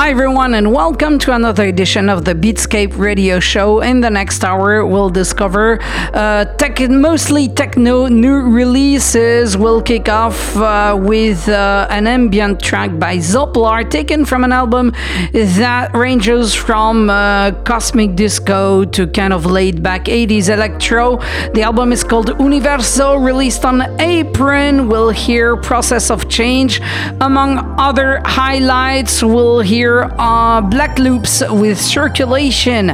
Hi, everyone, and welcome to another edition of the Beatscape radio show. In the next hour, we'll discover uh, tech, mostly techno new releases. We'll kick off uh, with uh, an ambient track by Zopelar, taken from an album that ranges from uh, cosmic disco to kind of laid back 80s electro. The album is called Universo, released on Apron. We'll hear Process of Change. Among other highlights, we'll hear hear uh, Black Loops with Circulation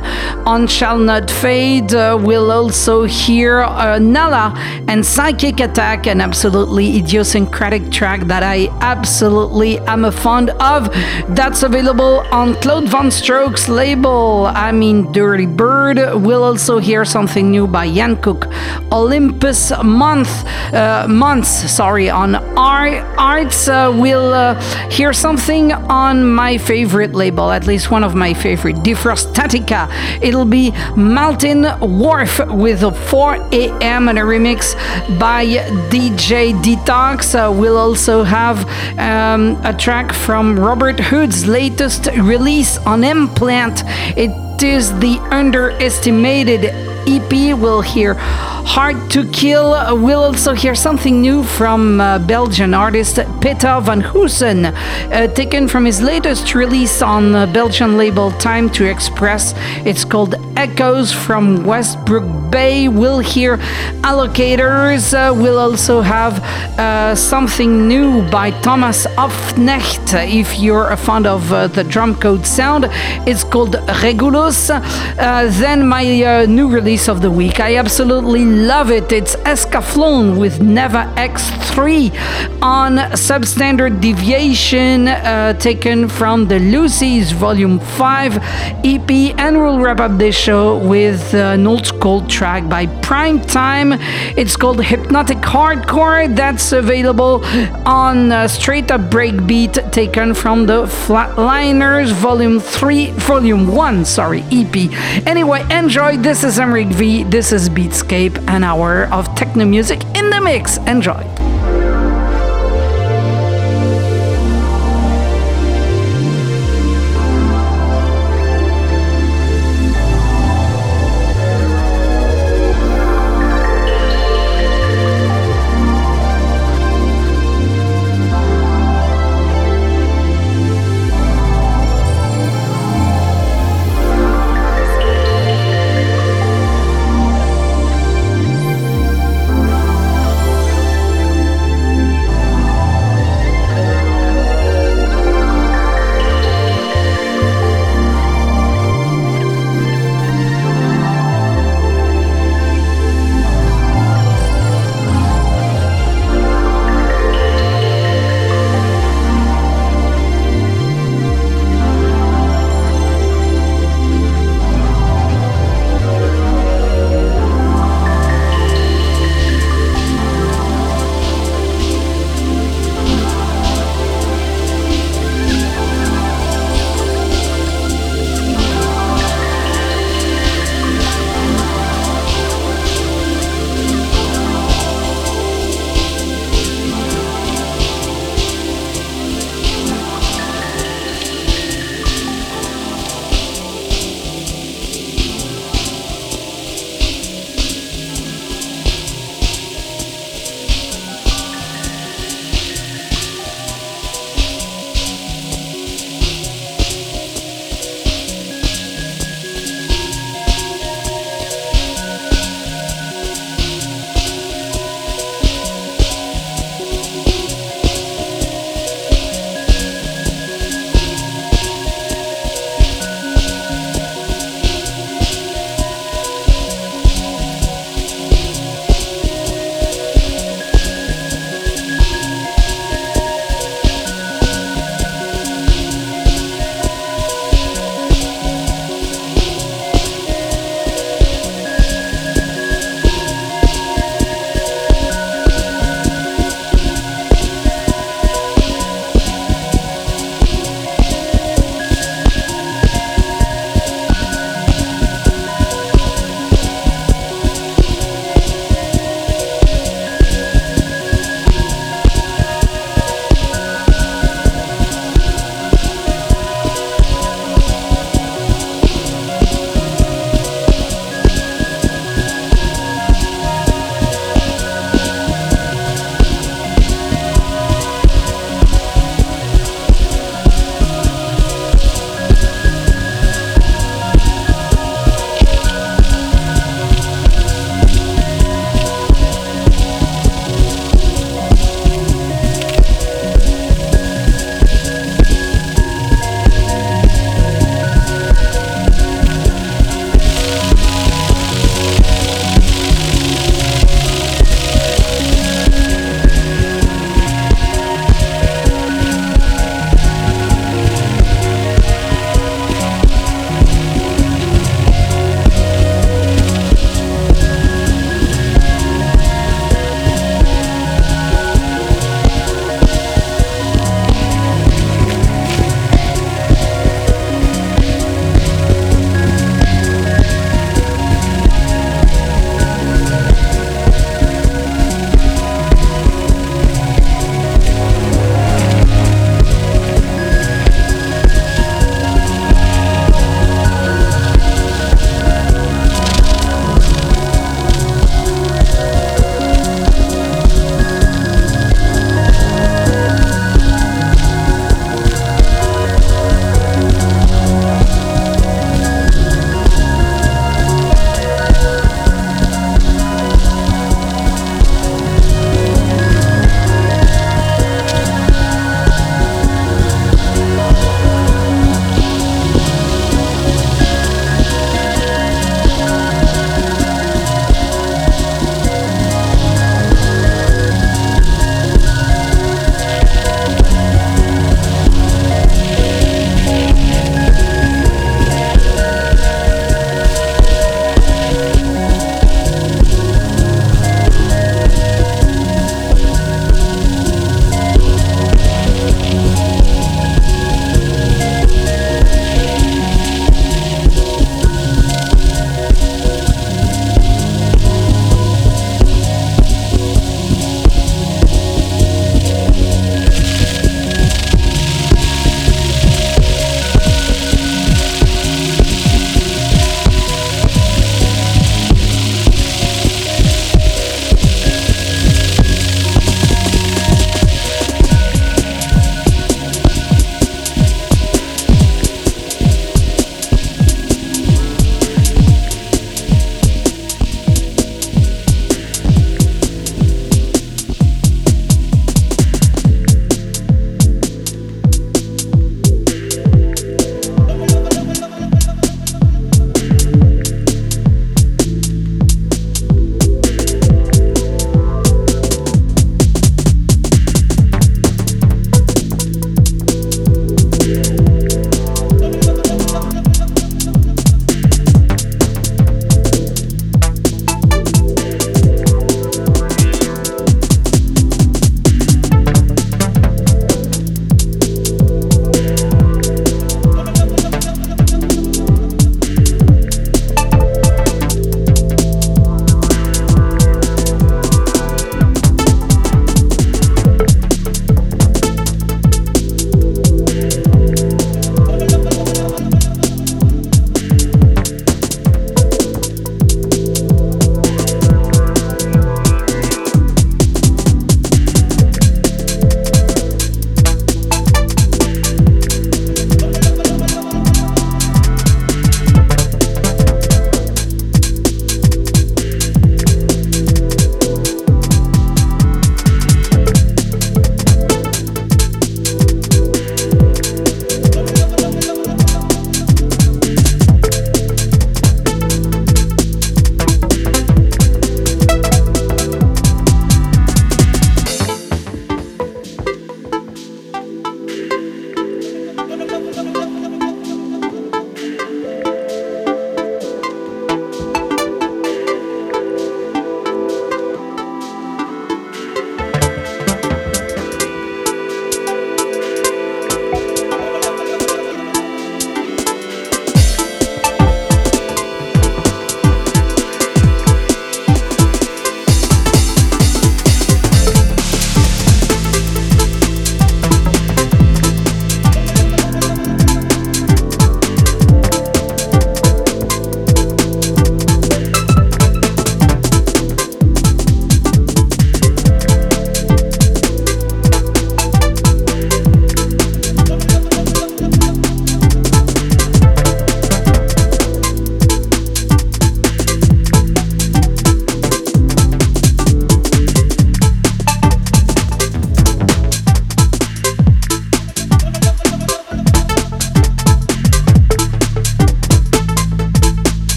on Shall Not Fade. Uh, we'll also hear uh, Nala and Psychic Attack, an absolutely idiosyncratic track that I absolutely am a fond of. That's available on Claude Von Stroke's label. I mean, Dirtybird. We'll also hear something new by Yan Cook. Olympus Month, uh, Months, sorry, on Ar- Arts. Uh, we'll uh, hear something on my favorite favorite label, at least one of my favorite, Defrostatica. It'll be Maltin Worf with a 4 a.m. and a remix by DJ Detox. Uh, we'll also have um, a track from Robert Hood's latest release on M Plant. It is the underestimated EP. We'll hear Hard to Kill. We'll also hear something new from uh, Belgian artist Peter Van Hoesen, uh, taken from his latest release on Belgian label Time to Express. It's called Echoes from Westbrook Bay. We'll hear Allocators. Uh, we'll also have uh, something new by Thomas Hoffknecht. If you're a fan of uh, the Drumcode sound, it's called Regulus. Uh, then my new release of the week. I absolutely love it. It's Escaflowne with Nevah X3 on Substandard Deviation, uh, taken from the Looseys Volume 5 EP. And we'll wrap up this show with uh, an old school track by Prime Time. It's called Hypnotic Hardcore. That's available on uh, Straight Up Breakbeat, taken from the Flatliners Volume 3, Volume 1, sorry, EP. Anyway, enjoy. This is V. This is Beatscape an hour of techno music in the mix. Enjoy.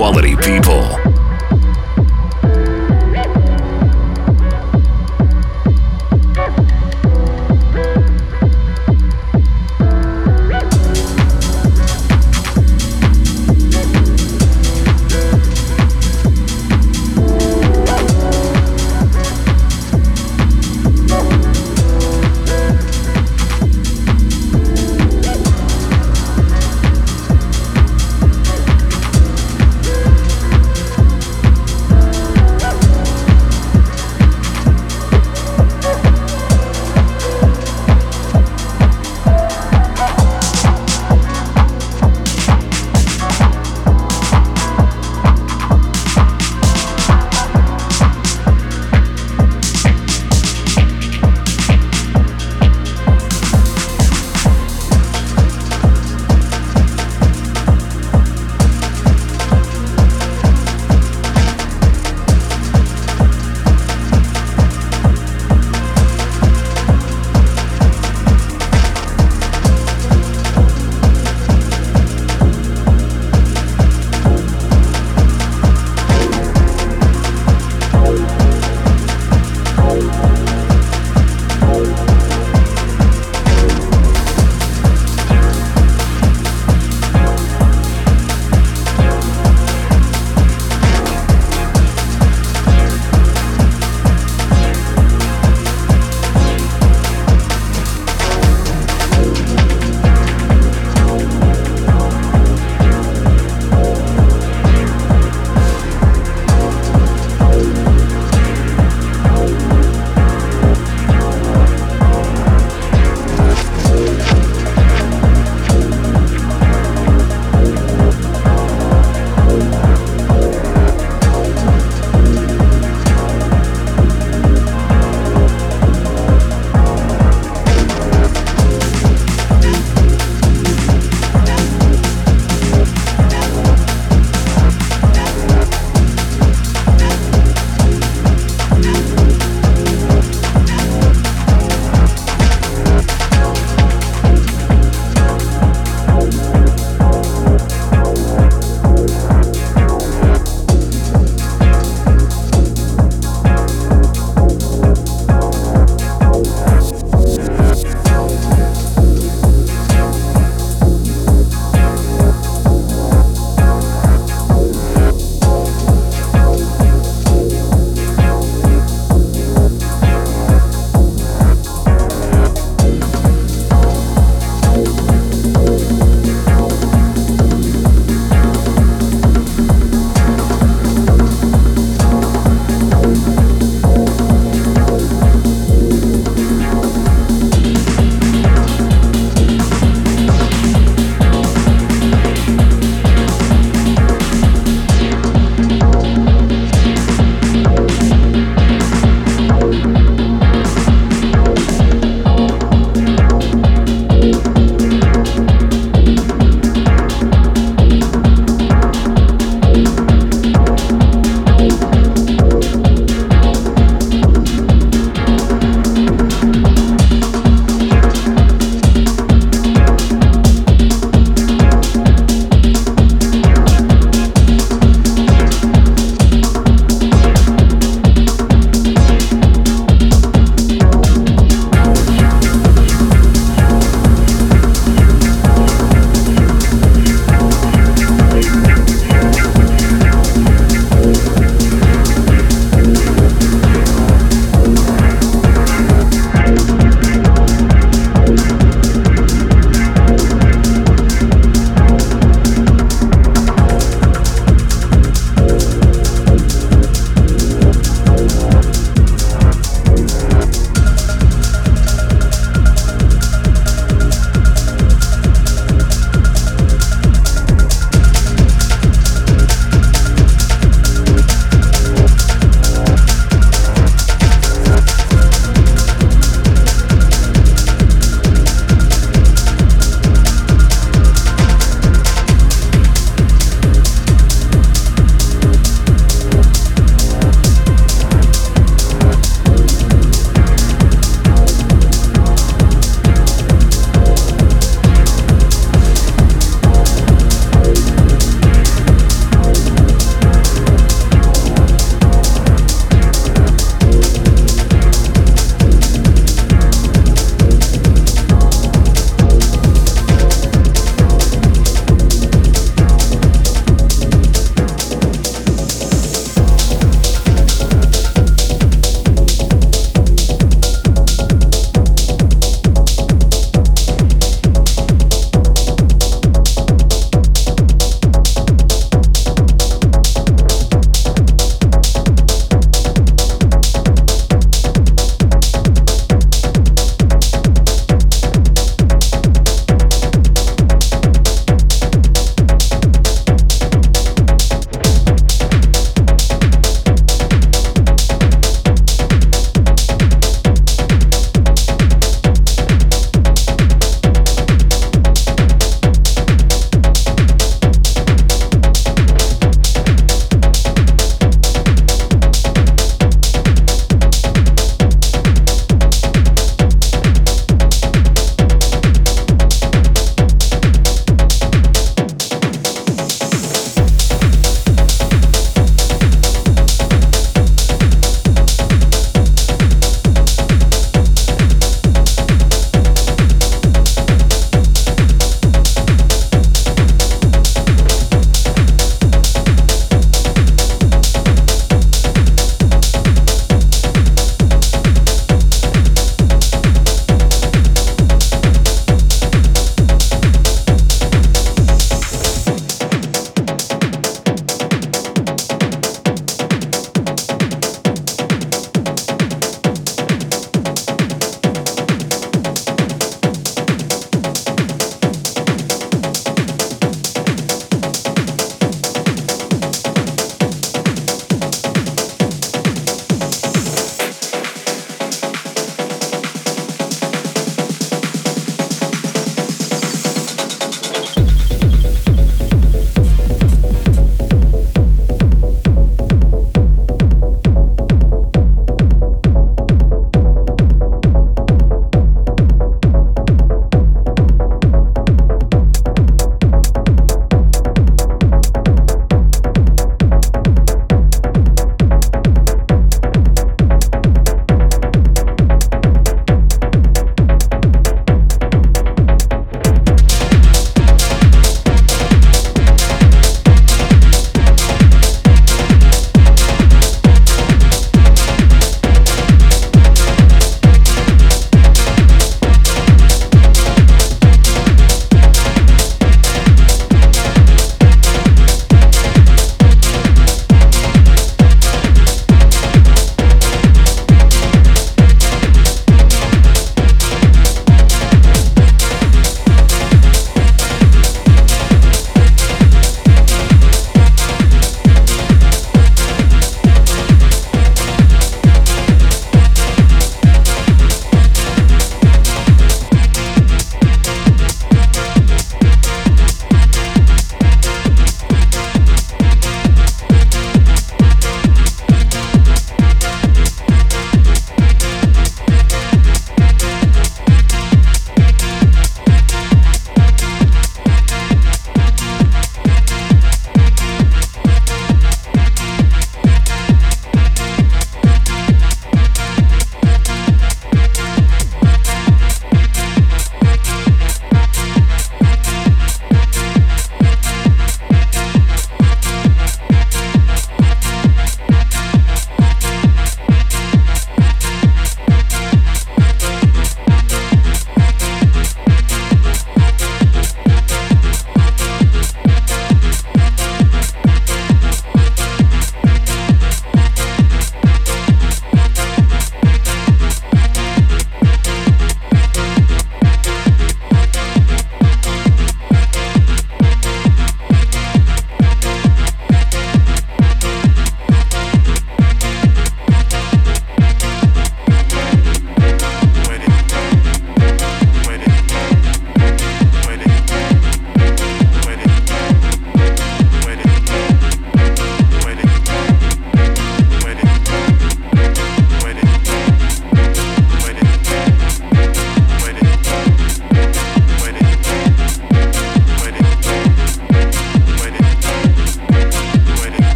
Quality people.